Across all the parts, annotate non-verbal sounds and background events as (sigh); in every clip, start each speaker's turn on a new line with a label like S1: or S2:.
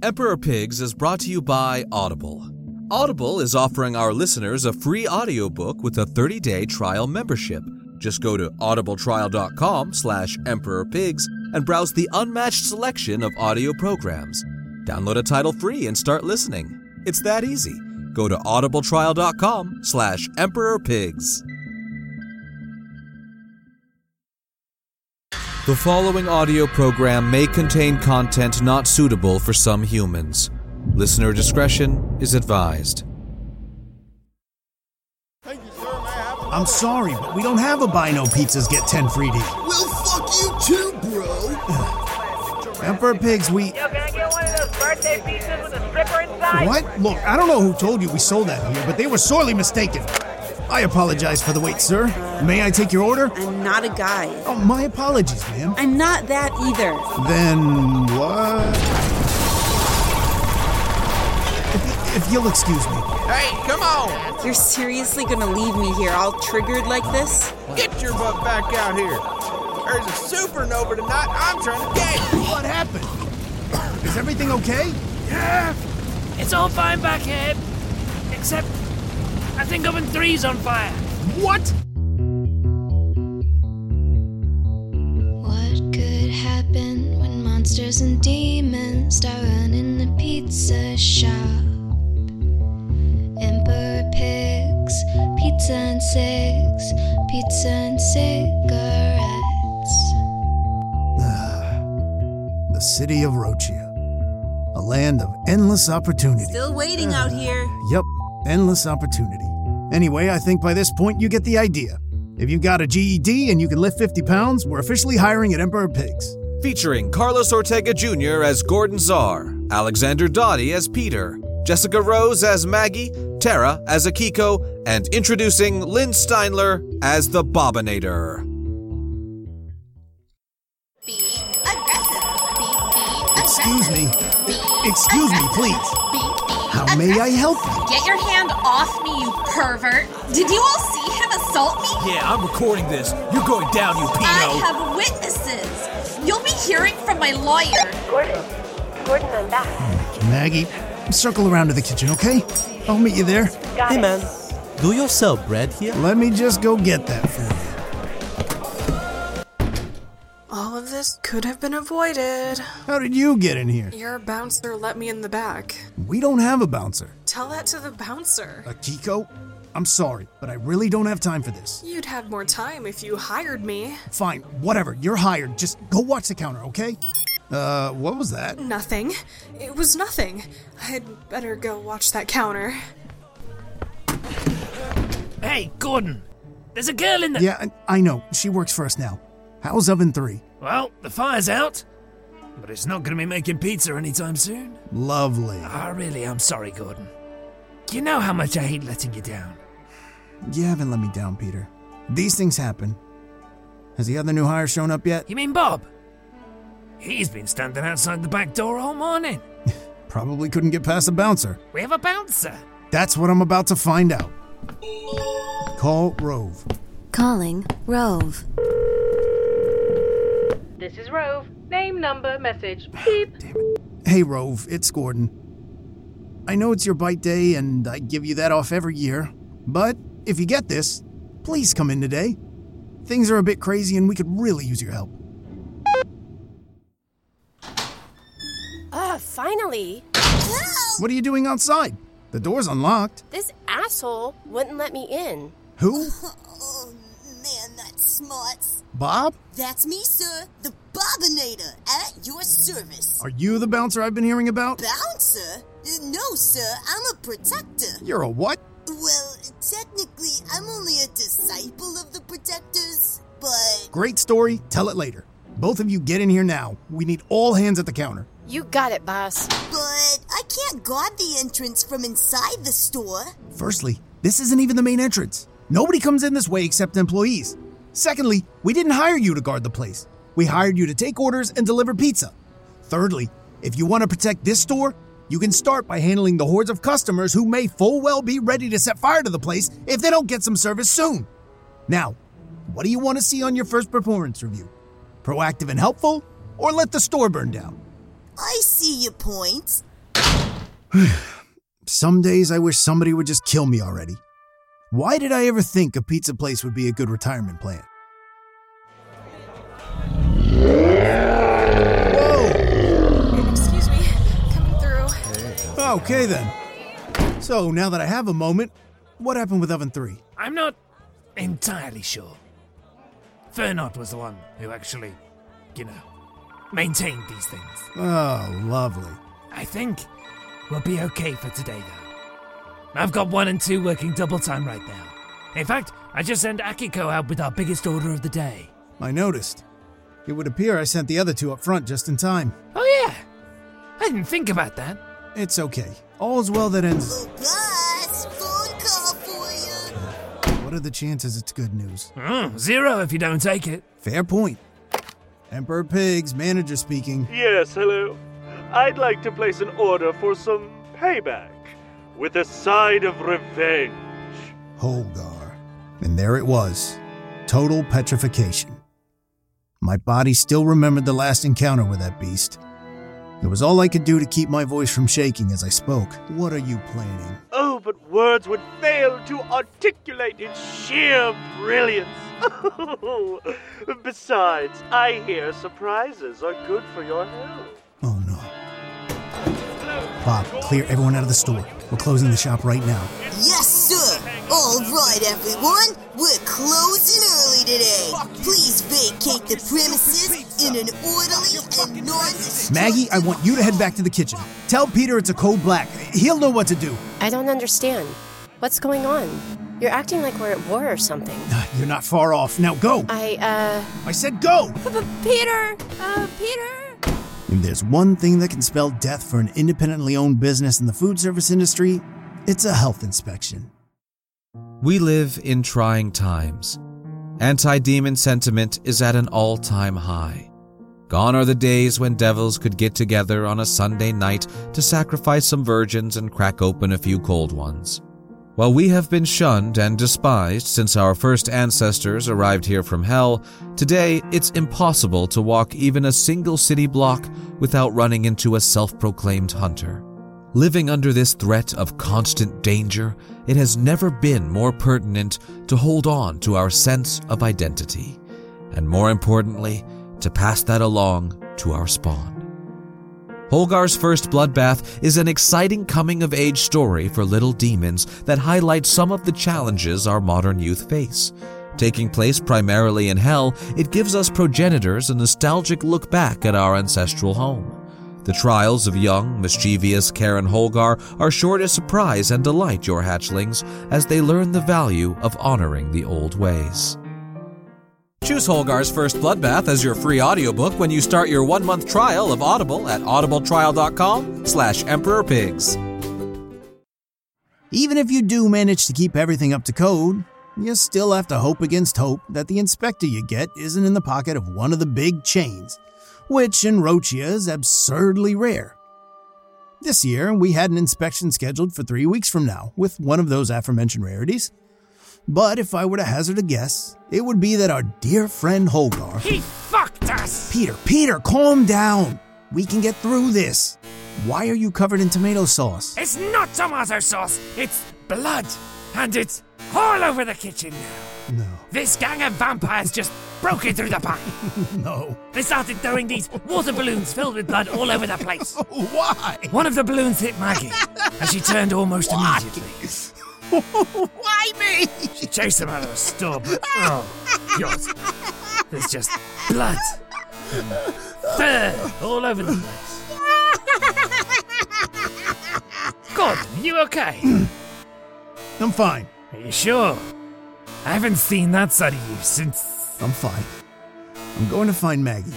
S1: Emperor Pigs is brought to you by Audible. Audible is offering our listeners a free audiobook with a 30-day trial membership. Just go to audibletrial.com slash emperorpigs and browse the unmatched selection of audio programs. Download a title free and start listening. It's that easy. Go to audibletrial.com slash emperorpigs. The following audio program may contain content not suitable for some humans. Listener discretion is advised.
S2: I'm sorry, but we don't have a buy no pizzas get 10 free deal.
S3: Well, fuck you too, bro. (sighs)
S2: Emperor Pigs, we.
S4: Yo, can I get one of those birthday pizzas with a stripper inside?
S2: What? Look, I don't know who told you we sold that here, but they were sorely mistaken. I apologize for the wait, sir. May I take your order?
S5: I'm not a guy.
S2: Oh, my apologies, ma'am.
S5: I'm not that either.
S2: Then what? If, if you'll excuse me.
S6: Hey, come on!
S5: You're seriously gonna leave me here all triggered like this?
S6: Get your butt back out here. There's a supernova tonight I'm trying to get.
S2: What happened? Is everything okay?
S7: Yeah, it's all fine back here. Except, I think oven three's on fire.
S2: What?
S8: What could happen when monsters and demons start running the pizza shop? Emperor pigs, pizza and six, pizza and cigarettes.
S2: Ah, The city of Rochia. A land of endless opportunity.
S5: Still waiting out here.
S2: Yep, endless opportunity. Anyway, I think by this point you get the idea. If you got a GED and you can lift 50 pounds, we're officially hiring at Emperor Pigs.
S1: Featuring Carlos Ortega Jr. as Gordon Czar, Alexander Dottie as Peter, Jessica Rose as Maggie, Tara as Akiko, and introducing Lynn Steinler as the Bobinator.
S9: Be aggressive. Be, be
S2: Excuse me.
S9: Be
S2: Excuse me, please.
S9: Be, be
S2: How may I help you?
S9: Get your hand off me, you pervert. Did you all see him assault me?
S7: Yeah, I'm recording this. You're going down, you
S9: I have witnesses. You'll be hearing from my lawyer.
S4: Gordon. Gordon, I'm back.
S2: Hmm, Maggie, circle around to the kitchen, okay? I'll meet you there.
S4: Got
S10: Hey
S4: it.
S10: man, do you sell bread here?
S2: Let me just go get that for you.
S11: This could have been avoided.
S2: How did you get in here?
S11: Your bouncer let me in the back.
S2: We don't have a bouncer.
S11: Tell that to the bouncer.
S2: Akiko, I'm sorry, but I really don't have time for this.
S11: You'd have more time if you hired me.
S2: Fine, whatever, you're hired. Just go watch the counter, okay? Uh, what was that?
S11: Nothing. It was nothing. I'd better go watch that counter.
S7: Hey, Gordon. There's a girl in the.
S2: Yeah, I I know. She works for us now. How's oven three?
S7: Well, the fire's out. But it's not going to be making pizza anytime soon.
S2: Lovely.
S7: Ah, really, I'm sorry, Gordon. You know how much I hate letting you down.
S2: You haven't let me down, Peter. These things happen. Has the other new hire shown up yet?
S7: You mean Bob? He's been standing outside the back door all morning. (laughs)
S2: Probably couldn't get past the bouncer.
S7: We have a bouncer.
S2: That's what I'm about to find out. Call Rove.
S8: Calling Rove.
S4: This is Rove. Name, number, message. Beep.
S2: Hey, Rove, it's Gordon. I know it's your bite day, and I give you that off every year. But if you get this, please come in today. Things are a bit crazy, and we could really use your help.
S12: Ah, finally!
S2: What are you doing outside? The door's unlocked.
S12: This asshole wouldn't let me in.
S2: Who? (laughs)
S3: Oh, man, that's smarts.
S2: Bob?
S3: That's me, sir. The Bobinator at your service.
S2: Are you the bouncer I've been hearing about?
S3: Bouncer? Uh, No, sir. I'm a protector.
S2: You're a what?
S3: Well, technically, I'm only a disciple of the protectors, but
S2: Great story. Tell it later. Both of you get in here now. We need all hands at the counter.
S12: You got it, boss.
S3: but I can't guard the entrance from inside the store.
S2: Firstly, this isn't even the main entrance. Nobody comes in this way except employees. Secondly, we didn't hire you to guard the place. We hired you to take orders and deliver pizza. Thirdly, if you want to protect this store, you can start by handling the hordes of customers who may full well be ready to set fire to the place if they don't get some service soon. Now, what do you want to see on your first performance review? Proactive and helpful, or let the store burn down?
S3: I see your points. (sighs)
S2: Some days I wish somebody would just kill me already. Why did I ever think a pizza place would be a good retirement plan? Whoa!
S11: Excuse me, coming through.
S2: Okay then. So now that I have a moment, what happened with Oven 3?
S7: I'm not entirely sure. Fernot was the one who actually, you know, maintained these things.
S2: Oh, lovely.
S7: I think we'll be okay for today, though. I've got one and two working double time right now. In fact, I just sent Akiko out with our biggest order of the day.
S2: I noticed. It would appear I sent the other two up front just in time.
S7: Oh, yeah. I didn't think about that.
S2: It's okay. All's well that ends.
S3: Boss, phone call for you.
S2: What are the chances it's good news?
S7: Mm, zero if you don't take it.
S2: Fair point. Emperor Pigs, manager speaking.
S13: Yes, hello. I'd like to place an order for some payback with a side of revenge.
S2: Holgar. And there it was. Total petrification. My body still remembered the last encounter with that beast. It was all I could do to keep my voice from shaking as I spoke. What are you planning?
S13: Oh, but words would fail to articulate its sheer brilliance. (laughs) Besides, I hear surprises are good for your health.
S2: No. Bob, clear everyone out of the store. We're closing the shop right now.
S3: Yes, sir. All right, everyone. We're closing early today. Please vacate the premises in an orderly and non
S2: Maggie, I want you to head back to the kitchen. Tell Peter it's a code black. He'll know what to do.
S12: I don't understand. What's going on? You're acting like we're at war or something.
S2: You're not far off. Now go.
S12: I, uh.
S2: I said go!
S9: Peter! Uh, Peter!
S2: If there's one thing that can spell death for an independently owned business in the food service industry, it's a health inspection.
S1: We live in trying times. Anti demon sentiment is at an all time high. Gone are the days when devils could get together on a Sunday night to sacrifice some virgins and crack open a few cold ones. While we have been shunned and despised since our first ancestors arrived here from hell, today it's impossible to walk even a single city block without running into a self proclaimed hunter. Living under this threat of constant danger, it has never been more pertinent to hold on to our sense of identity, and more importantly, to pass that along to our spawn. Holgar's first bloodbath is an exciting coming of age story for little demons that highlights some of the challenges our modern youth face. Taking place primarily in hell, it gives us progenitors a nostalgic look back at our ancestral home. The trials of young, mischievous Karen Holgar are sure to surprise and delight your hatchlings as they learn the value of honoring the old ways. Choose Holgar's First Bloodbath as your free audiobook when you start your one-month trial of Audible at audibletrial.com slash emperorpigs.
S2: Even if you do manage to keep everything up to code, you still have to hope against hope that the inspector you get isn't in the pocket of one of the big chains, which in Rochia is absurdly rare. This year, we had an inspection scheduled for three weeks from now with one of those aforementioned rarities. But if I were to hazard a guess, it would be that our dear friend Holgar.
S7: He fucked us!
S2: Peter, Peter, calm down! We can get through this. Why are you covered in tomato sauce?
S7: It's not tomato sauce, it's blood. And it's all over the kitchen now.
S2: No.
S7: This gang of vampires just broke in through the back. (laughs)
S2: no.
S7: They started throwing these water balloons filled with blood all over the place. (laughs)
S2: Why?
S7: One of the balloons hit Maggie, and she turned almost
S2: Why?
S7: immediately. (laughs)
S2: Why me?
S7: She chased them out of the store, but oh, God. There's just blood fur all over the place. God, are you okay? (clears throat)
S2: I'm fine.
S7: Are you sure? I haven't seen that side of you since.
S2: I'm fine. I'm going to find Maggie.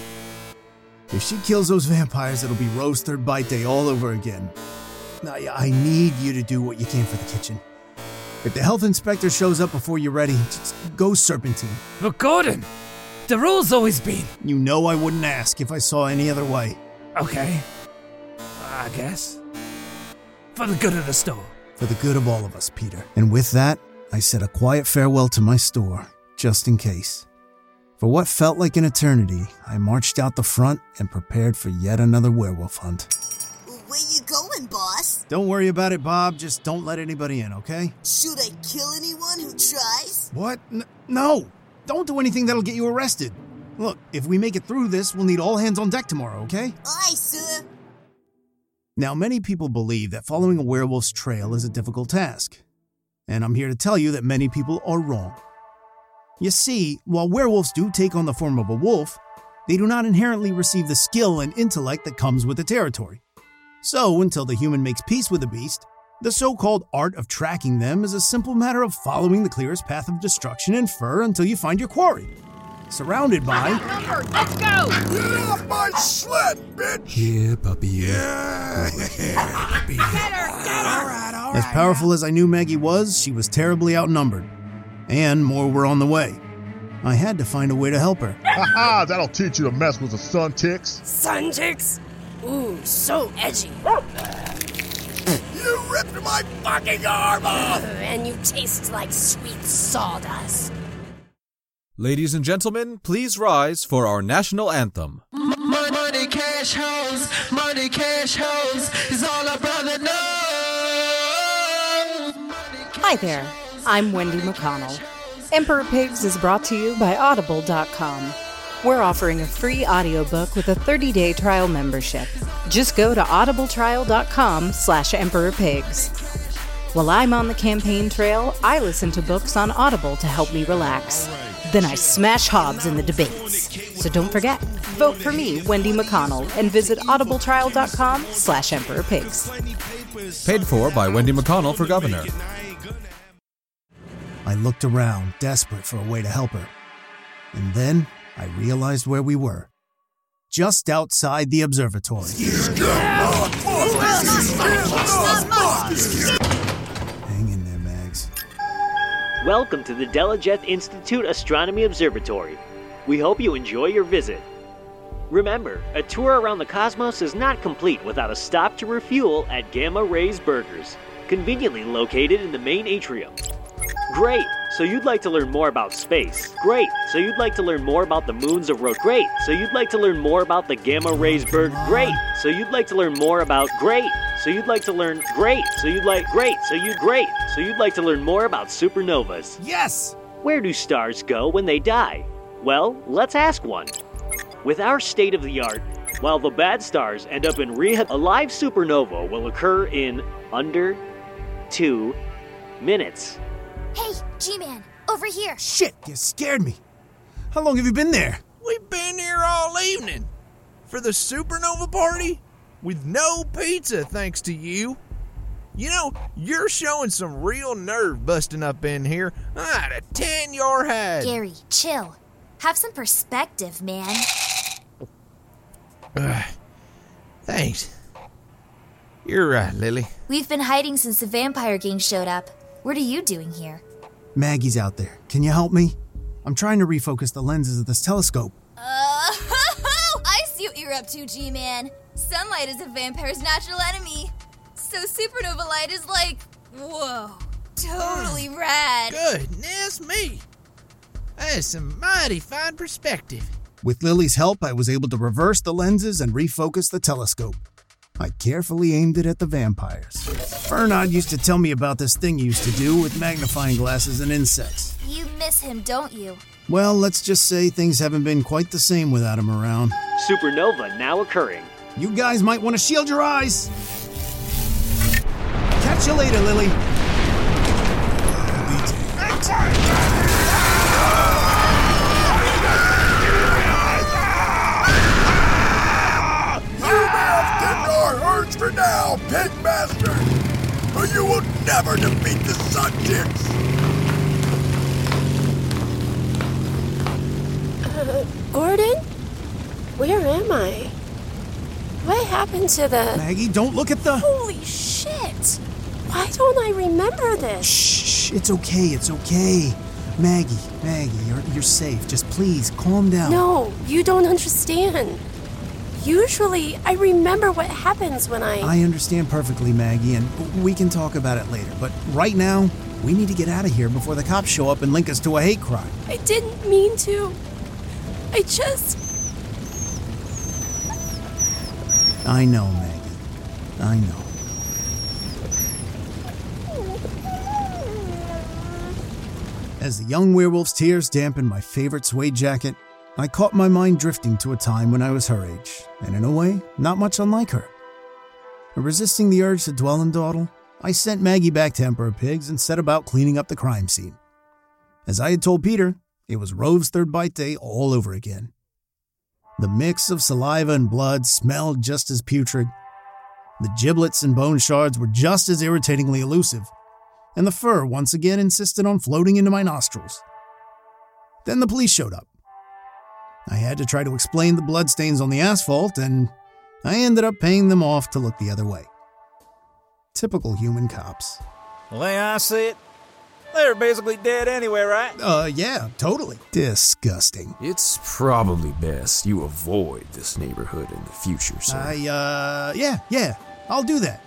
S2: If she kills those vampires, it'll be roast third bite day all over again. I, I need you to do what you can for the kitchen. If the health inspector shows up before you're ready, just go serpentine.
S7: But Gordon, the rule's always been.
S2: You know I wouldn't ask if I saw any other way.
S7: Okay. I guess. For the good of the store.
S2: For the good of all of us, Peter. And with that, I said a quiet farewell to my store, just in case. For what felt like an eternity, I marched out the front and prepared for yet another werewolf hunt.
S3: Going, boss?
S2: Don't worry about it, Bob. Just don't let anybody in, okay?
S3: Should I kill anyone who tries?
S2: What? N- no! Don't do anything that'll get you arrested. Look, if we make it through this, we'll need all hands on deck tomorrow, okay?
S3: Aye, sir.
S2: Now, many people believe that following a werewolf's trail is a difficult task. And I'm here to tell you that many people are wrong. You see, while werewolves do take on the form of a wolf, they do not inherently receive the skill and intellect that comes with the territory. So, until the human makes peace with the beast, the so called art of tracking them is a simple matter of following the clearest path of destruction and fur until you find your quarry. Surrounded by.
S4: Number, let's go!
S14: Get off my sled, bitch!
S2: Yeah, puppy.
S14: Yeah, yeah, (laughs) puppy.
S4: Get her, get her!
S2: As powerful as I knew Maggie was, she was terribly outnumbered. And more were on the way. I had to find a way to help her.
S14: Haha, that'll teach you to mess with the Suntics.
S15: Sun ticks? Ooh, so edgy.
S14: You ripped my fucking arm off!
S15: And you taste like sweet sawdust.
S1: Ladies and gentlemen, please rise for our national anthem.
S16: Money, cash, hoes, money, cash, hoes is all a brother knows.
S17: Hi there, I'm Wendy McConnell. Emperor Pigs is brought to you by Audible.com. We're offering a free audiobook with a 30-day trial membership. Just go to audibletrial.com slash emperorpigs. While I'm on the campaign trail, I listen to books on Audible to help me relax. Then I smash Hobbs in the debates. So don't forget, vote for me, Wendy McConnell, and visit audibletrial.com slash emperorpigs.
S1: Paid for by Wendy McConnell for governor.
S2: I looked around, desperate for a way to help her. And then I realized where we were just outside the observatory. Hang in there, Mags.
S18: Welcome to the Delajet Institute Astronomy Observatory. We hope you enjoy your visit. Remember, a tour around the cosmos is not complete without a stop to refuel at Gamma Rays Burgers, conveniently located in the main atrium. Great! So you'd like to learn more about space. Great! So you'd like to learn more about the moons of Rot. Great! So you'd like to learn more about the Gamma Rays Berg. Great! So you'd like to learn more about. Great! So you'd like to learn. Great! So you'd like. Great! So you. Great! So you'd like to learn more about supernovas.
S2: Yes!
S18: Where do stars go when they die? Well, let's ask one. With our state of the art, while the bad stars end up in rehab, a live supernova will occur in under two minutes.
S19: Hey, G-Man, over here.
S2: Shit, you scared me. How long have you been there?
S6: We've been here all evening. For the supernova party? With no pizza, thanks to you. You know, you're showing some real nerve busting up in here. I'd have 10 your head.
S19: Gary, chill. Have some perspective, man.
S6: Ugh. Thanks. You're right, Lily.
S19: We've been hiding since the vampire gang showed up. What are you doing here?
S2: Maggie's out there. Can you help me? I'm trying to refocus the lenses of this telescope.
S19: Uh, (laughs) I see what you're up to, G-Man. Sunlight is a vampire's natural enemy. So supernova light is like, whoa, totally rad.
S6: Goodness me. That's some mighty fine perspective.
S2: With Lily's help, I was able to reverse the lenses and refocus the telescope. I carefully aimed it at the vampires. Fernod used to tell me about this thing he used to do with magnifying glasses and insects.
S19: You miss him, don't you?
S2: Well, let's just say things haven't been quite the same without him around.
S18: Supernova now occurring.
S2: You guys might want to shield your eyes. Catch you later, Lily.
S14: Our for now, pig master, but you will never defeat the sun ticks.
S12: Uh, Gordon? Where am I? What happened to the.
S2: Maggie, don't look at the.
S12: Holy shit! Why don't I remember this?
S2: Shh, it's okay, it's okay. Maggie, Maggie, you're, you're safe. Just please calm down.
S12: No, you don't understand. Usually, I remember what happens when I.
S2: I understand perfectly, Maggie, and we can talk about it later. But right now, we need to get out of here before the cops show up and link us to a hate crime.
S12: I didn't mean to. I just.
S2: I know, Maggie. I know. As the young werewolf's tears dampen my favorite suede jacket, I caught my mind drifting to a time when I was her age, and in a way, not much unlike her. Resisting the urge to dwell in dawdle, I sent Maggie back to Emperor Pigs and set about cleaning up the crime scene. As I had told Peter, it was Rove's third bite day all over again. The mix of saliva and blood smelled just as putrid. The giblets and bone shards were just as irritatingly elusive, and the fur once again insisted on floating into my nostrils. Then the police showed up. I had to try to explain the bloodstains on the asphalt, and I ended up paying them off to look the other way. Typical human cops.
S20: The way I see it, they're basically dead anyway, right?
S2: Uh, yeah, totally. Disgusting.
S21: It's probably best you avoid this neighborhood in the future, sir.
S2: I, uh, yeah, yeah, I'll do that.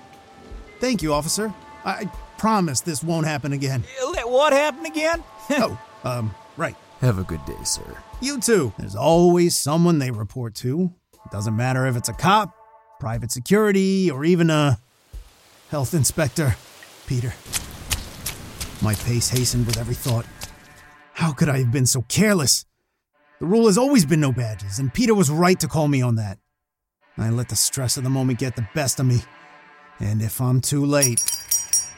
S2: Thank you, officer. I promise this won't happen again.
S20: Let what happen again? (laughs)
S2: oh, um, right.
S21: Have a good day, sir.
S2: You too. There's always someone they report to. It doesn't matter if it's a cop, private security, or even a health inspector. Peter. My pace hastened with every thought. How could I have been so careless? The rule has always been no badges, and Peter was right to call me on that. I let the stress of the moment get the best of me. And if I'm too late.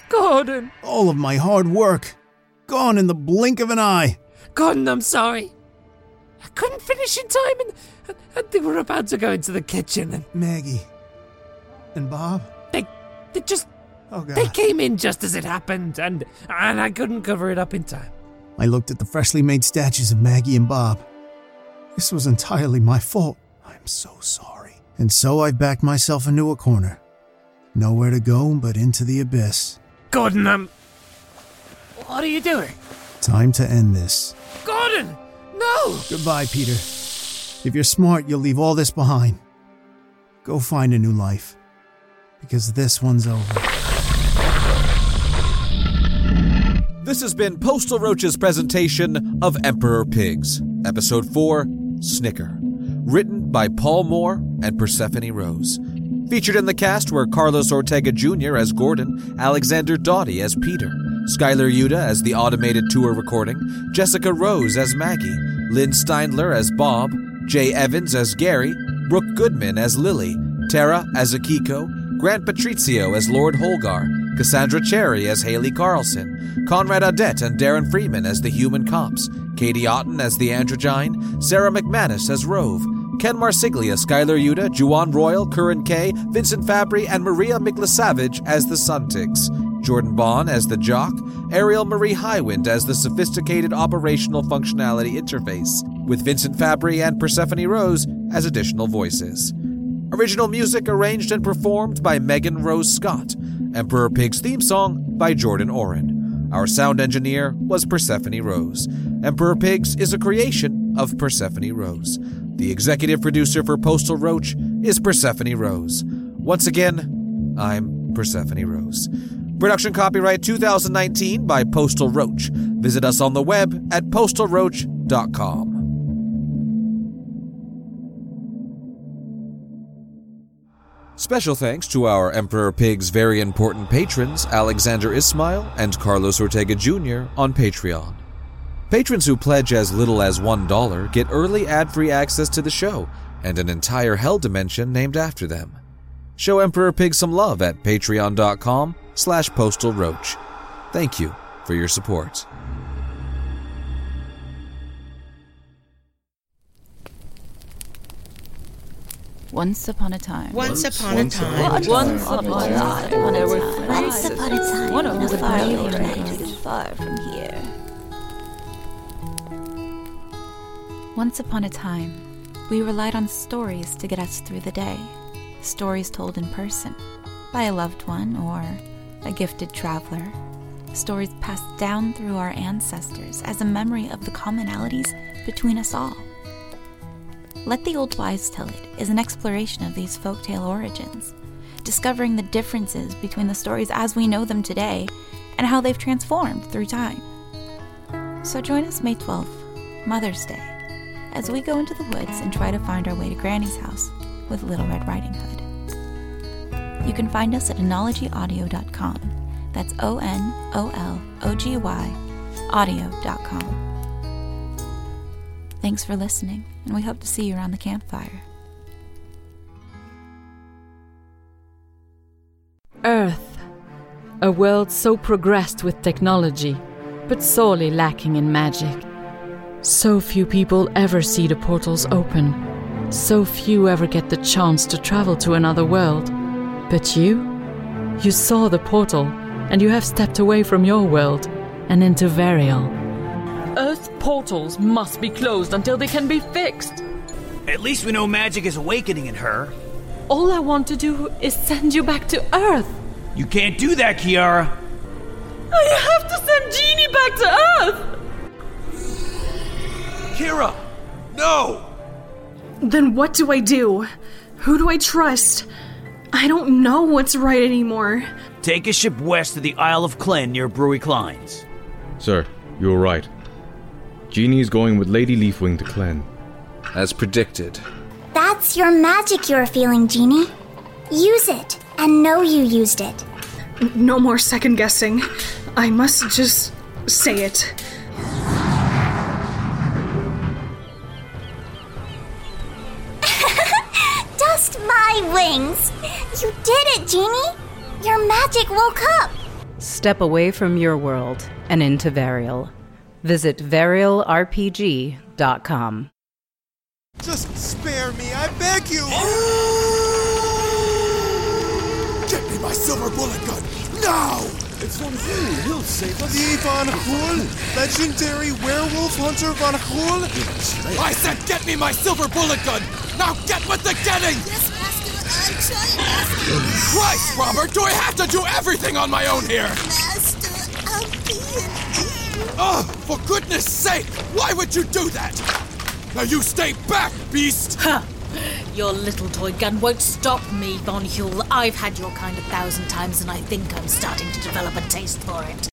S7: Gordon!
S2: All of my hard work, gone in the blink of an eye.
S7: Gordon, I'm sorry. I couldn't finish in time, and, and they were about to go into the kitchen, and
S2: Maggie. And Bob?
S7: They, they just.
S2: Oh, God.
S7: They came in just as it happened, and and I couldn't cover it up in time.
S2: I looked at the freshly made statues of Maggie and Bob. This was entirely my fault. I'm so sorry. And so I backed myself into a corner. Nowhere to go but into the abyss.
S7: Gordon, um. What are you doing?
S2: Time to end this.
S7: Gordon! No!
S2: Goodbye, Peter. If you're smart, you'll leave all this behind. Go find a new life. Because this one's over.
S1: This has been Postal Roach's presentation of Emperor Pigs, Episode 4 Snicker. Written by Paul Moore and Persephone Rose. Featured in the cast were Carlos Ortega Jr. as Gordon, Alexander Doughty as Peter, Skylar Yuta as the automated tour recording, Jessica Rose as Maggie, Lynn Steindler as Bob, Jay Evans as Gary, Brooke Goodman as Lily, Tara as Akiko, Grant Patrizio as Lord Holgar, Cassandra Cherry as Haley Carlson, Conrad Adet and Darren Freeman as the human cops, Katie Otten as the androgyne, Sarah McManus as Rove, Ken Marsiglia, Skylar Yuta, Juwan Royal, Curran Kay, Vincent Fabry, and Maria Miklasavage as the Suntics, Jordan Bond as the Jock, Ariel Marie Highwind as the sophisticated operational functionality interface, with Vincent Fabry and Persephone Rose as additional voices. Original music arranged and performed by Megan Rose Scott. Emperor Pig's theme song by Jordan Oren. Our sound engineer was Persephone Rose. Emperor Pigs is a creation of Persephone Rose. The executive producer for Postal Roach is Persephone Rose. Once again, I'm Persephone Rose. Production copyright 2019 by Postal Roach. Visit us on the web at postalroach.com. Special thanks to our Emperor Pig's very important patrons, Alexander Ismail and Carlos Ortega Jr. on Patreon. Patrons who pledge as little as $1 get early ad-free access to the show and an entire hell dimension named after them. Show Emperor Pig some love at patreon.com slash postal roach. Thank you for your support.
S22: Once upon a time.
S5: Once upon a time.
S22: Once upon a time.
S5: There were
S22: Once upon a time.
S5: One
S22: in
S5: of
S22: a
S5: the
S22: far
S5: Bible
S22: land far from here. Once upon a time, we relied on stories to get us through the day. Stories told in person by a loved one or a gifted traveler. Stories passed down through our ancestors as a memory of the commonalities between us all. Let the Old Wise Tell It is an exploration of these folktale origins, discovering the differences between the stories as we know them today and how they've transformed through time. So join us May 12th, Mother's Day, as we go into the woods and try to find our way to Granny's house with Little Red Riding Hood. You can find us at onologyaudio.com. That's O N O L O G Y audio.com. Thanks for listening, and we hope to see you around the campfire.
S23: Earth. A world so progressed with technology, but sorely lacking in magic. So few people ever see the portals open. So few ever get the chance to travel to another world. But you? You saw the portal, and you have stepped away from your world and into Varial. Earth portals must be closed until they can be fixed.
S24: At least we know magic is awakening in her.
S23: All I want to do is send you back to Earth.
S24: You can't do that, Kiara.
S23: I have to send Jeannie back to Earth!
S24: Kira! No!
S11: Then what do I do? Who do I trust? I don't know what's right anymore.
S24: Take a ship west to the Isle of Klen near Brewy Kleins.
S25: Sir, you were right. Jeannie is going with Lady Leafwing to Klen.
S1: As predicted.
S26: That's your magic you're feeling, Jeannie. Use it, and know you used it.
S11: No more second guessing. I must just say it.
S26: You did it, Jeannie! Your magic woke up!
S17: Step away from your world and into Varial. Visit varialrpg.com.
S14: Just spare me, I beg you! (gasps) Get me my silver bullet gun, now!
S27: It's Von Hul. He'll save us.
S14: The Von Hul? Legendary werewolf hunter Von Hul? I said get me my silver bullet gun! Now get with the getting!
S3: Yes,
S14: Christ, Robert, do I have to do everything on my own here?
S3: Master, I'll be in being
S14: Oh, for goodness sake! Why would you do that? Now you stay back, beast!
S15: Ha! Your little toy gun won't stop me, Von Huel. I've had your kind a thousand times, and I think I'm starting to develop a taste for it.